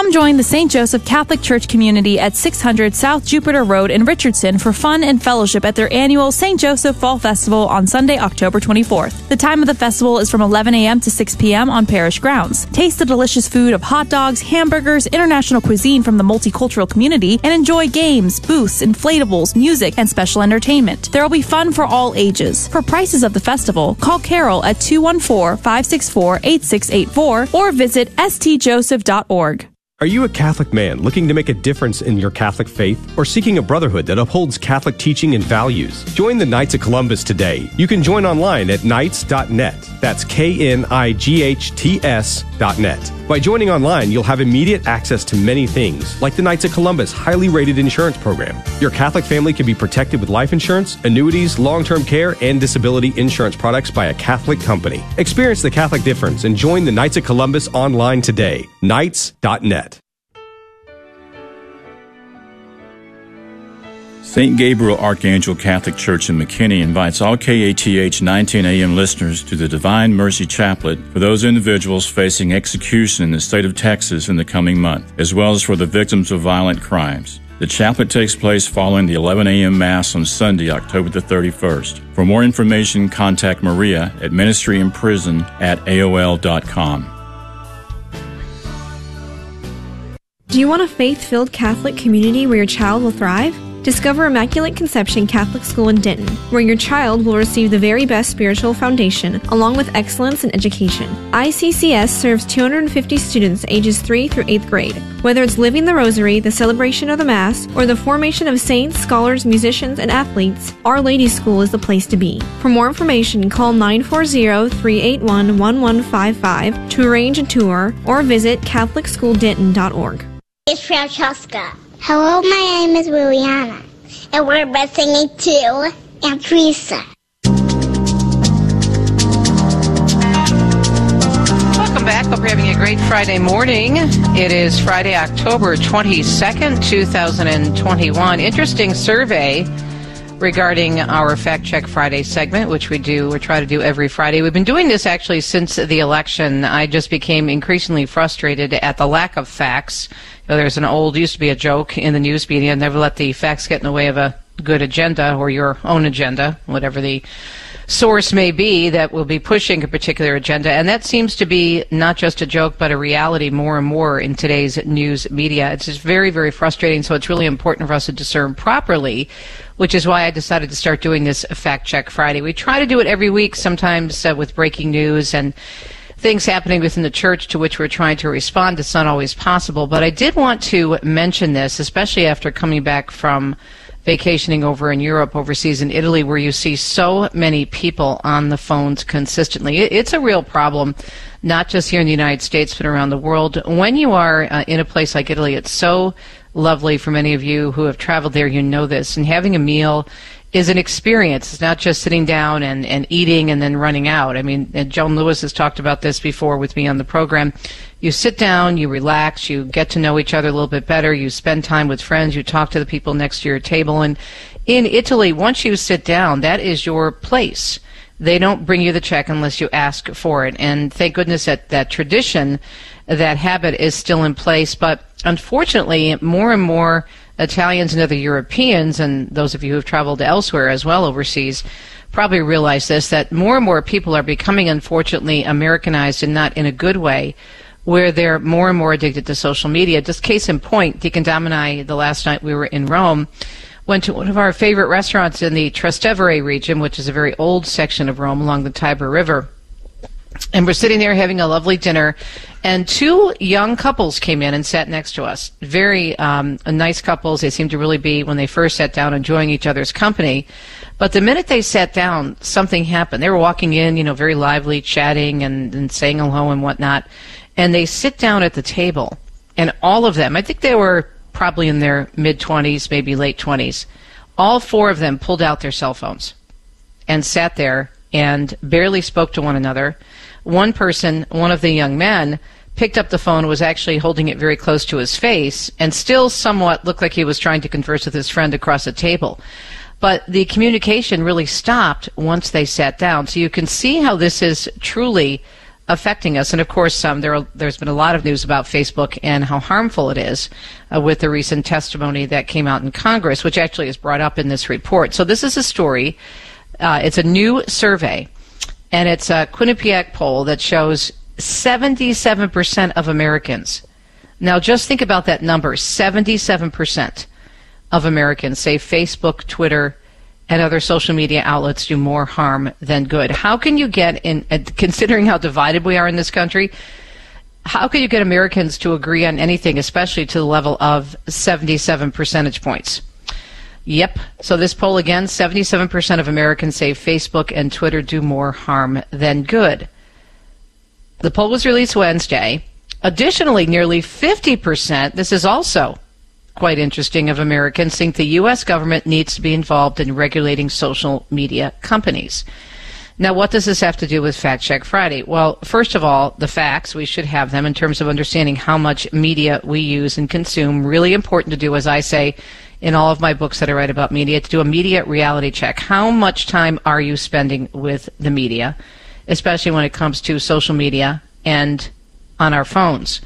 S19: Come join the St. Joseph Catholic Church community at 600 South Jupiter Road in Richardson for fun and fellowship at their annual St. Joseph Fall Festival on Sunday, October 24th. The time of the festival is from 11 a.m. to 6 p.m. on parish grounds. Taste the delicious food of hot dogs, hamburgers, international cuisine from the multicultural community, and enjoy games, booths, inflatables, music, and special entertainment. There will be fun for all ages. For prices of the festival, call Carol at 214 564 8684 or visit stjoseph.org.
S20: Are you a Catholic man looking to make a difference in your Catholic faith or seeking a brotherhood that upholds Catholic teaching and values? Join the Knights of Columbus today. You can join online at knights.net. That's K N I G H T S dot net. By joining online, you'll have immediate access to many things, like the Knights of Columbus highly rated insurance program. Your Catholic family can be protected with life insurance, annuities, long term care, and disability insurance products by a Catholic company. Experience the Catholic difference and join the Knights of Columbus online today. Knights.net.
S21: St. Gabriel Archangel Catholic Church in McKinney invites all KATH 19 AM listeners to the Divine Mercy Chaplet for those individuals facing execution in the state of Texas in the coming month, as well as for the victims of violent crimes. The chaplet takes place following the 11 a.m. Mass on Sunday, October the 31st. For more information, contact Maria at ministryinprison at AOL.com.
S22: Do you want a faith filled Catholic community where your child will thrive? Discover Immaculate Conception Catholic School in Denton, where your child will receive the very best spiritual foundation, along with excellence in education. ICCS serves 250 students ages 3 through 8th grade. Whether it's living the rosary, the celebration of the Mass, or the formation of saints, scholars, musicians, and athletes, Our Ladies School is the place to be. For more information, call 940 381 1155 to arrange a tour or visit CatholicSchoolDenton.org.
S23: It's Francesca. Hello, my name is Liliana, and we're listening to Aunt Teresa.
S18: Welcome back. Hope you're having a great Friday morning. It is Friday, October 22nd, 2021. Interesting survey
S4: regarding our Fact Check Friday segment, which we do, we try to do every Friday. We've been doing this actually since the election. I just became increasingly frustrated at the lack of facts. You know, there's an old, used to be a joke in the news media, never let the facts get in the way of a good agenda or your own agenda, whatever the source may be that will be pushing a particular agenda. And that seems to be not just a joke, but a reality more and more in today's news media. It's just very, very frustrating. So it's really important for us to discern properly, which is why I decided to start doing this Fact Check Friday. We try to do it every week, sometimes uh, with breaking news and things happening within the church to which we're trying to respond. It's not always possible. But I did want to mention this, especially after coming back from vacationing over in Europe, overseas in Italy, where you see so many people on the phones consistently. It's a real problem, not just here in the United States, but around the world. When you are uh, in a place like Italy, it's so lovely for many of you who have traveled there, you know this, and having a meal is an experience. It's not just sitting down and, and eating and then running out. I mean, Joan Lewis has talked about this before with me on the program. You sit down, you relax, you get to know each other a little bit better, you spend time with friends, you talk to the people next to your table. And in Italy, once you sit down, that is your place. They don't bring you the check unless you ask for it. And thank goodness that that tradition, that habit is still in place. But unfortunately, more and more Italians and other Europeans, and those of you who have traveled elsewhere as well overseas, probably realize this that more and more people are becoming, unfortunately, Americanized and not in a good way, where they're more and more addicted to social media. Just case in point, Deacon Dom and I, the last night we were in Rome, went to one of our favorite restaurants in the Trastevere region, which is a very old section of Rome along the Tiber River. And we're sitting there having a lovely dinner, and two young couples came in and sat next to us. Very um, nice couples. They seemed to really be, when they first sat down, enjoying each other's company. But the minute they sat down, something happened. They were walking in, you know, very lively, chatting and, and saying hello and whatnot. And they sit down at the table, and all of them, I think they were probably in their mid 20s, maybe late 20s, all four of them pulled out their cell phones and sat there and barely spoke to one another one person, one of the young men, picked up the phone, was actually holding it very close to his face, and still somewhat looked like he was trying to converse with his friend across the table. But the communication really stopped once they sat down. So you can see how this is truly affecting us. And of course, um, there has been a lot of news about Facebook and how harmful it is uh, with the recent testimony that came out in Congress, which actually is brought up in this report. So this is a story. Uh, it's a new survey and it's a Quinnipiac poll that shows 77% of Americans. Now, just think about that number 77% of Americans say Facebook, Twitter, and other social media outlets do more harm than good. How can you get in, uh, considering how divided we are in this country, how can you get Americans to agree on anything, especially to the level of 77 percentage points? Yep. So this poll again 77% of Americans say Facebook and Twitter do more harm than good. The poll was released Wednesday. Additionally, nearly 50%, this is also quite interesting, of Americans think the U.S. government needs to be involved in regulating social media companies. Now, what does this have to do with Fact Check Friday? Well, first of all, the facts, we should have them in terms of understanding how much media we use and consume. Really important to do, as I say, in all of my books that I write about media to do a media reality check. How much time are you spending with the media, especially when it comes to social media and on our phones?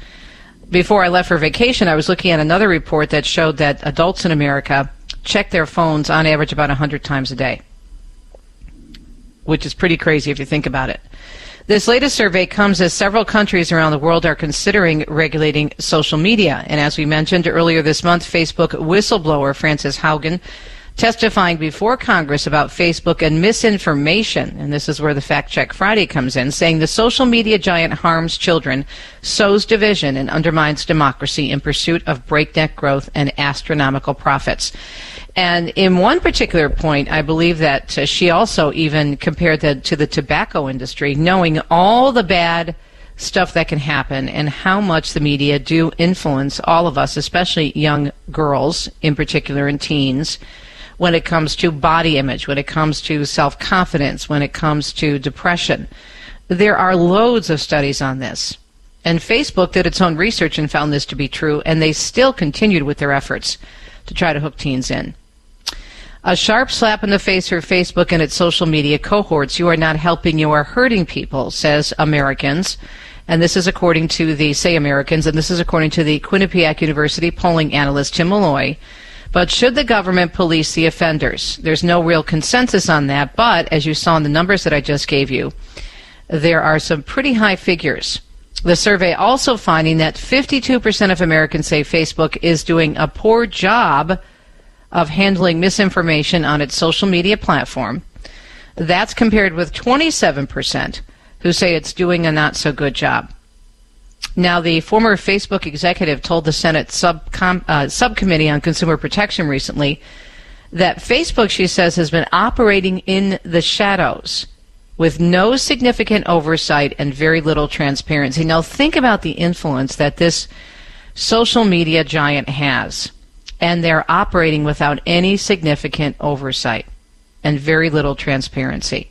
S4: Before I left for vacation, I was looking at another report that showed that adults in America check their phones on average about 100 times a day, which is pretty crazy if you think about it. This latest survey comes as several countries around the world are considering regulating social media. And as we mentioned earlier this month, Facebook whistleblower Frances Haugen testifying before Congress about Facebook and misinformation. And this is where the Fact Check Friday comes in, saying the social media giant harms children, sows division, and undermines democracy in pursuit of breakneck growth and astronomical profits. And in one particular point, I believe that uh, she also even compared that to the tobacco industry, knowing all the bad stuff that can happen and how much the media do influence all of us, especially young girls in particular and teens, when it comes to body image, when it comes to self confidence, when it comes to depression. There are loads of studies on this. And Facebook did its own research and found this to be true, and they still continued with their efforts to try to hook teens in. A sharp slap in the face for Facebook and its social media cohorts. You are not helping, you are hurting people, says Americans. And this is according to the Say Americans, and this is according to the Quinnipiac University polling analyst Tim Malloy. But should the government police the offenders? There's no real consensus on that, but as you saw in the numbers that I just gave you, there are some pretty high figures. The survey also finding that 52% of Americans say Facebook is doing a poor job of handling misinformation on its social media platform. That's compared with 27% who say it's doing a not so good job. Now, the former Facebook executive told the Senate subcom- uh, subcommittee on consumer protection recently that Facebook, she says, has been operating in the shadows with no significant oversight and very little transparency. Now, think about the influence that this social media giant has, and they're operating without any significant oversight and very little transparency.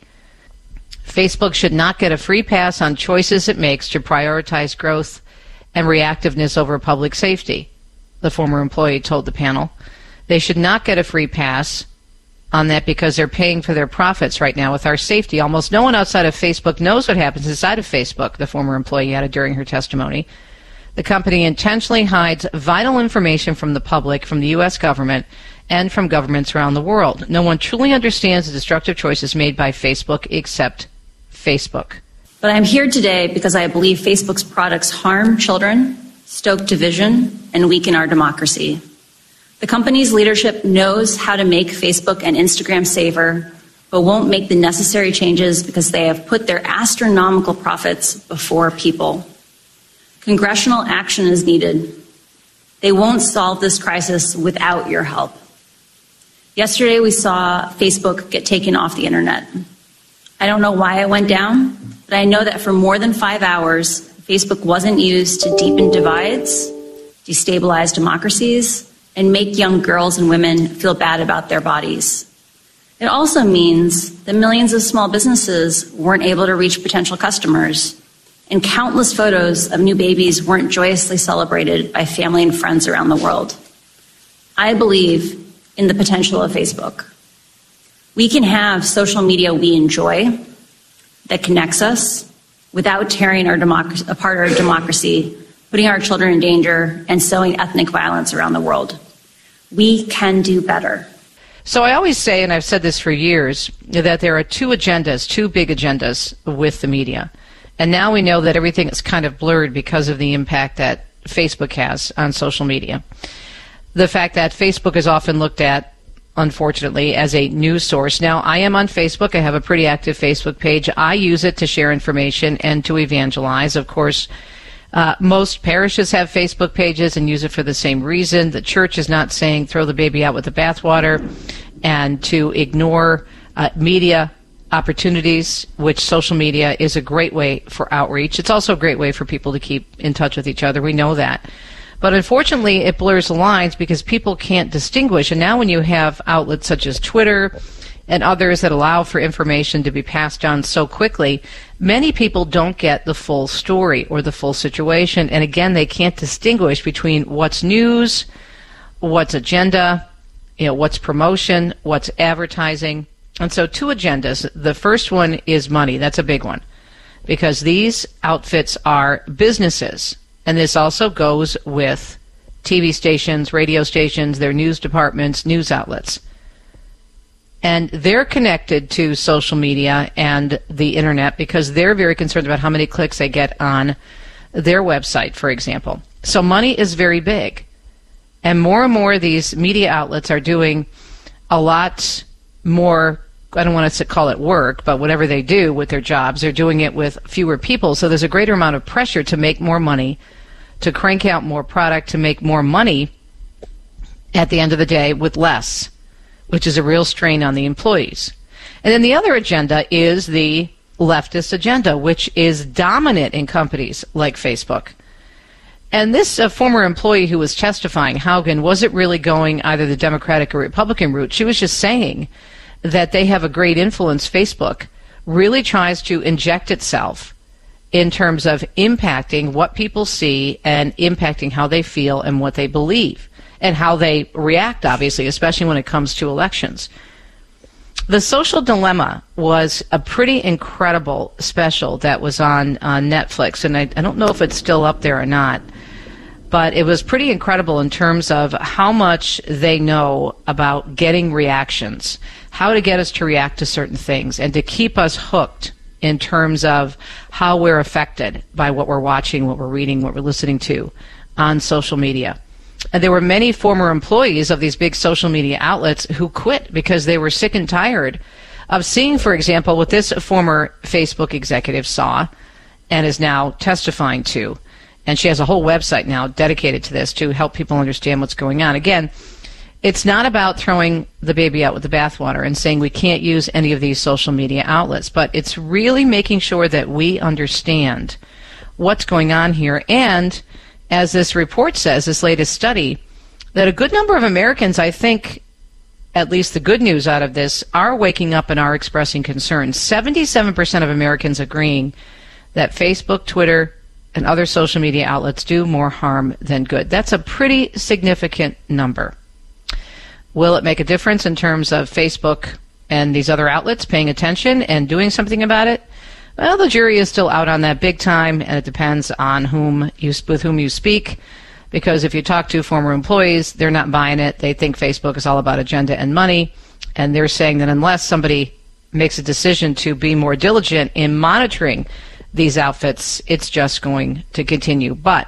S4: Facebook should not get a free pass on choices it makes to prioritize growth and reactiveness over public safety, the former employee told the panel. They should not get a free pass on that because they're paying for their profits right now with our safety. Almost no one outside of Facebook knows what happens inside of Facebook, the former employee added during her testimony. The company intentionally hides vital information from the public, from the U.S. government, and from governments around the world. No one truly understands the destructive choices made by Facebook except Facebook.
S24: But I'm here today because I believe Facebook's products harm children, stoke division, and weaken our democracy. The company's leadership knows how to make Facebook and Instagram safer, but won't make the necessary changes because they have put their astronomical profits before people. Congressional action is needed. They won't solve this crisis without your help. Yesterday, we saw Facebook get taken off the internet. I don't know why it went down, but I know that for more than five hours, Facebook wasn't used to deepen divides, destabilize democracies, and make young girls and women feel bad about their bodies. It also means that millions of small businesses weren't able to reach potential customers, and countless photos of new babies weren't joyously celebrated by family and friends around the world. I believe in the potential of Facebook. We can have social media we enjoy that connects us without tearing our democracy, apart our democracy, putting our children in danger, and sowing ethnic violence around the world. We can do better.
S4: So I always say, and I've said this for years, that there are two agendas, two big agendas with the media. And now we know that everything is kind of blurred because of the impact that Facebook has on social media. The fact that Facebook is often looked at unfortunately, as a news source. Now, I am on Facebook. I have a pretty active Facebook page. I use it to share information and to evangelize. Of course, uh, most parishes have Facebook pages and use it for the same reason. The church is not saying throw the baby out with the bathwater and to ignore uh, media opportunities, which social media is a great way for outreach. It's also a great way for people to keep in touch with each other. We know that. But unfortunately, it blurs the lines because people can't distinguish. And now, when you have outlets such as Twitter and others that allow for information to be passed on so quickly, many people don't get the full story or the full situation. And again, they can't distinguish between what's news, what's agenda, you know, what's promotion, what's advertising. And so, two agendas. The first one is money. That's a big one because these outfits are businesses and this also goes with TV stations, radio stations, their news departments, news outlets. And they're connected to social media and the internet because they're very concerned about how many clicks they get on their website, for example. So money is very big. And more and more these media outlets are doing a lot more I don't want us to call it work, but whatever they do with their jobs, they're doing it with fewer people. So there's a greater amount of pressure to make more money to crank out more product to make more money at the end of the day with less, which is a real strain on the employees. And then the other agenda is the leftist agenda, which is dominant in companies like Facebook. And this uh, former employee who was testifying, Haugen, wasn't really going either the Democratic or Republican route. She was just saying that they have a great influence. Facebook really tries to inject itself in terms of impacting what people see and impacting how they feel and what they believe. and how they react, obviously, especially when it comes to elections. The Social Dilemma was a pretty incredible special that was on Netflix, and I, I don't know if it's still up there or not but it was pretty incredible in terms of how much they know about getting reactions, how to get us to react to certain things, and to keep us hooked in terms of how we're affected by what we're watching, what we're reading, what we're listening to on social media. And there were many former employees of these big social media outlets who quit because they were sick and tired of seeing, for example, what this former Facebook executive saw and is now testifying to and she has a whole website now dedicated to this to help people understand what's going on. Again, it's not about throwing the baby out with the bathwater and saying we can't use any of these social media outlets, but it's really making sure that we understand what's going on here. And as this report says, this latest study, that a good number of Americans, I think, at least the good news out of this, are waking up and are expressing concerns. 77% of Americans agreeing that Facebook, Twitter, and other social media outlets do more harm than good. That's a pretty significant number. Will it make a difference in terms of Facebook and these other outlets paying attention and doing something about it? Well, the jury is still out on that big time, and it depends on whom you with whom you speak. Because if you talk to former employees, they're not buying it. They think Facebook is all about agenda and money, and they're saying that unless somebody makes a decision to be more diligent in monitoring these outfits, it's just going to continue. But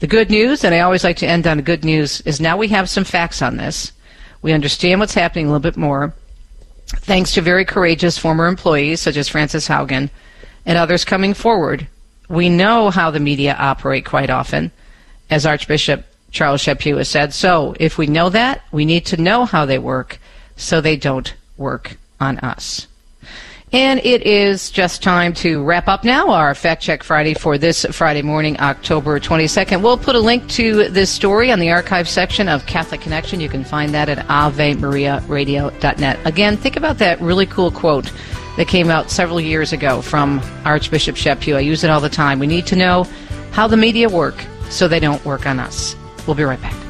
S4: the good news, and I always like to end on the good news, is now we have some facts on this. We understand what's happening a little bit more, thanks to very courageous former employees such as Frances Haugen and others coming forward. We know how the media operate quite often, as Archbishop Charles Chaput has said. So if we know that, we need to know how they work so they don't work on us. And it is just time to wrap up now our Fact Check Friday for this Friday morning, October 22nd. We'll put a link to this story on the archive section of Catholic Connection. You can find that at AveMariaRadio.net. Again, think about that really cool quote that came out several years ago from Archbishop Chaput. I use it all the time. We need to know how the media work so they don't work on us. We'll be right back.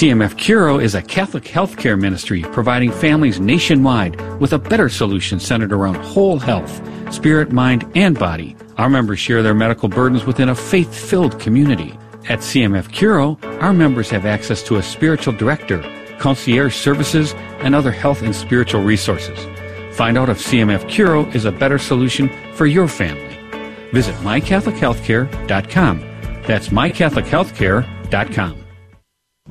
S25: CMF Curo is a Catholic healthcare ministry providing families nationwide with a better solution centered around whole health, spirit, mind, and body. Our members share their medical burdens within a faith filled community. At CMF Curo, our members have access to a spiritual director, concierge services, and other health and spiritual resources. Find out if CMF Curo is a better solution for your family. Visit mycatholichealthcare.com. That's mycatholichealthcare.com.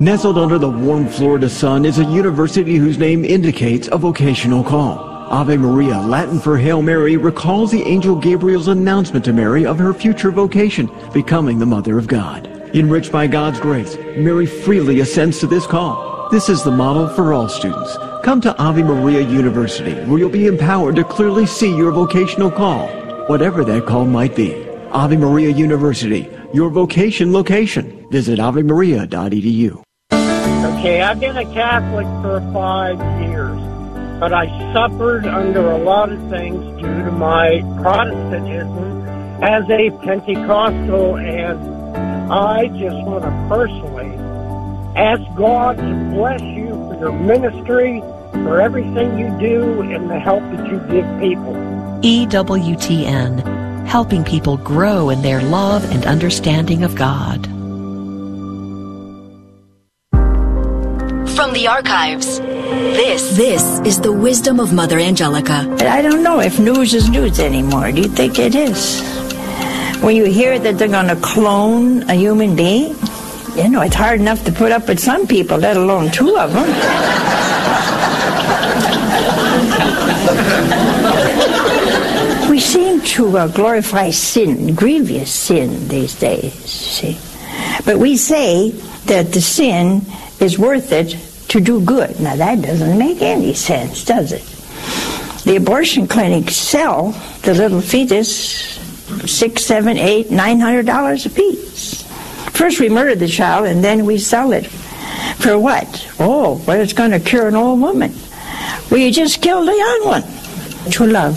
S2: Nestled under the warm Florida sun is a university whose name indicates a vocational call. Ave Maria, Latin for Hail Mary, recalls the angel Gabriel's announcement to Mary of her future vocation, becoming the Mother of God. Enriched by God's grace, Mary freely assents to this call. This is the model for all students. Come to Ave Maria University, where you'll be empowered to clearly see your vocational call, whatever that call might be. Ave Maria University, your vocation location. Visit avemaria.edu.
S26: Okay, I've been a Catholic for five years, but I suffered under a lot of things due to my Protestantism as a Pentecostal, and I just want to personally ask God to bless you for your ministry, for everything you do, and the help that you give people.
S27: EWTN, helping people grow in their love and understanding of God.
S28: From the archives, this this is the wisdom of Mother Angelica.
S29: I don't know if news is news anymore. Do you think it is? When you hear that they're going to clone a human being, you know, it's hard enough to put up with some people, let alone two of them. we seem to uh, glorify sin, grievous sin these days, see. But we say that the sin is worth it to do good. Now that doesn't make any sense, does it? The abortion clinics sell the little fetus six, seven, eight, nine hundred dollars a piece. First we murder the child and then we sell it. For what? Oh, well it's going to cure an old woman. Well, you just killed a young one. True love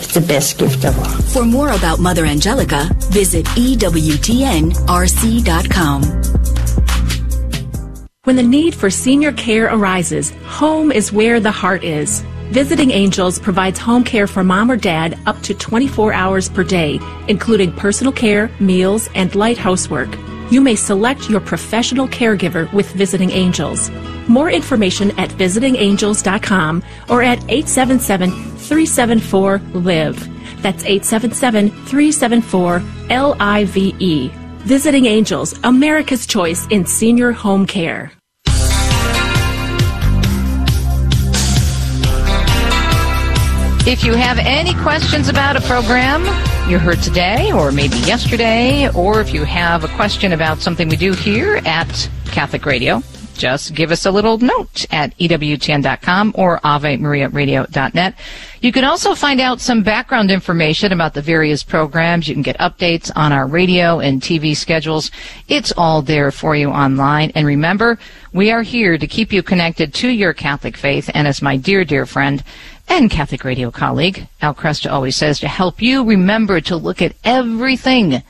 S29: is the best gift of all.
S28: For more about Mother Angelica, visit EWTNRC.com.
S11: When the need for senior care arises, home is where the heart is. Visiting Angels provides home care for mom or dad up to 24 hours per day, including personal care, meals, and light housework. You may select your professional caregiver with Visiting Angels. More information at visitingangels.com or at 877 374 LIVE. That's 877 374 LIVE. Visiting Angels, America's choice in senior home care.
S4: If you have any questions about a program you heard today or maybe yesterday, or if you have a question about something we do here at Catholic Radio, just give us a little note at EWTN.com or AveMariaRadio.net. You can also find out some background information about the various programs. You can get updates on our radio and TV schedules. It's all there for you online. And remember, we are here to keep you connected to your Catholic faith. And as my dear, dear friend and Catholic radio colleague, Al Kresta always says, to help you remember to look at everything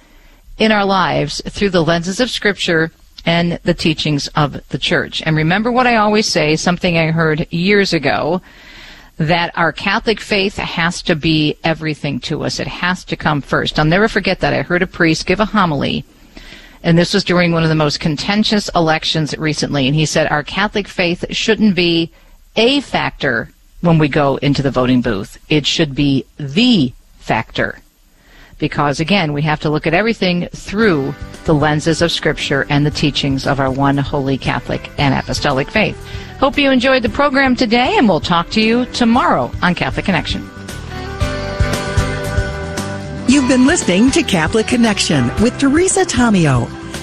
S4: in our lives through the lenses of Scripture and the teachings of the church. And remember what I always say, something I heard years ago, that our Catholic faith has to be everything to us. It has to come first. I'll never forget that. I heard a priest give a homily, and this was during one of the most contentious elections recently, and he said our Catholic faith shouldn't be a factor when we go into the voting booth. It should be the factor because again, we have to look at everything through the lenses of Scripture and the teachings of our one holy Catholic and Apostolic faith. Hope you enjoyed the program today, and we'll talk to you tomorrow on Catholic Connection.
S30: You've been listening to Catholic Connection with Teresa Tomeo.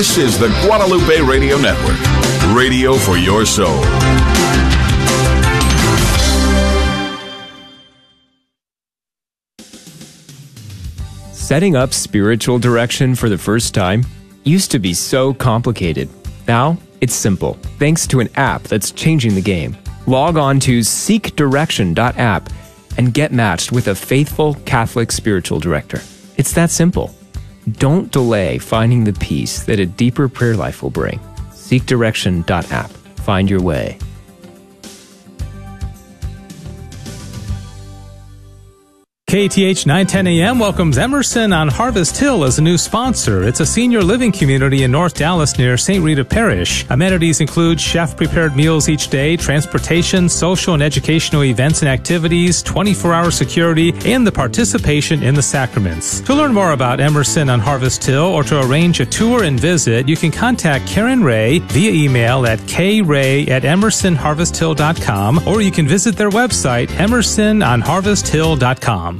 S31: This is the Guadalupe Radio Network, radio for your soul.
S32: Setting up spiritual direction for the first time used to be so complicated. Now, it's simple, thanks to an app that's changing the game. Log on to seekdirection.app and get matched with a faithful Catholic spiritual director. It's that simple. Don't delay finding the peace that a deeper prayer life will bring. Seekdirection.app. Find your way.
S15: KTH 910 AM welcomes Emerson on Harvest Hill as a new sponsor. It's a senior living community in North Dallas near St. Rita Parish. Amenities include chef prepared meals each day, transportation, social and educational events and activities, 24 hour security, and the participation in the sacraments. To learn more about Emerson on Harvest Hill or to arrange a tour and visit, you can contact Karen Ray via email at kray at emersonharvesthill.com or you can visit their website, emersononharvesthill.com.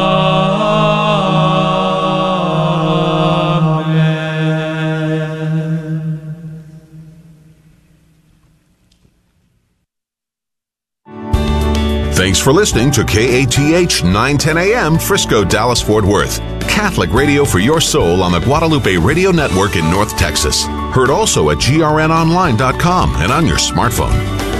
S31: For listening to KATH 910 AM Frisco, Dallas, Fort Worth. Catholic radio for your soul on the Guadalupe Radio Network in North Texas. Heard also at grnonline.com and on your smartphone.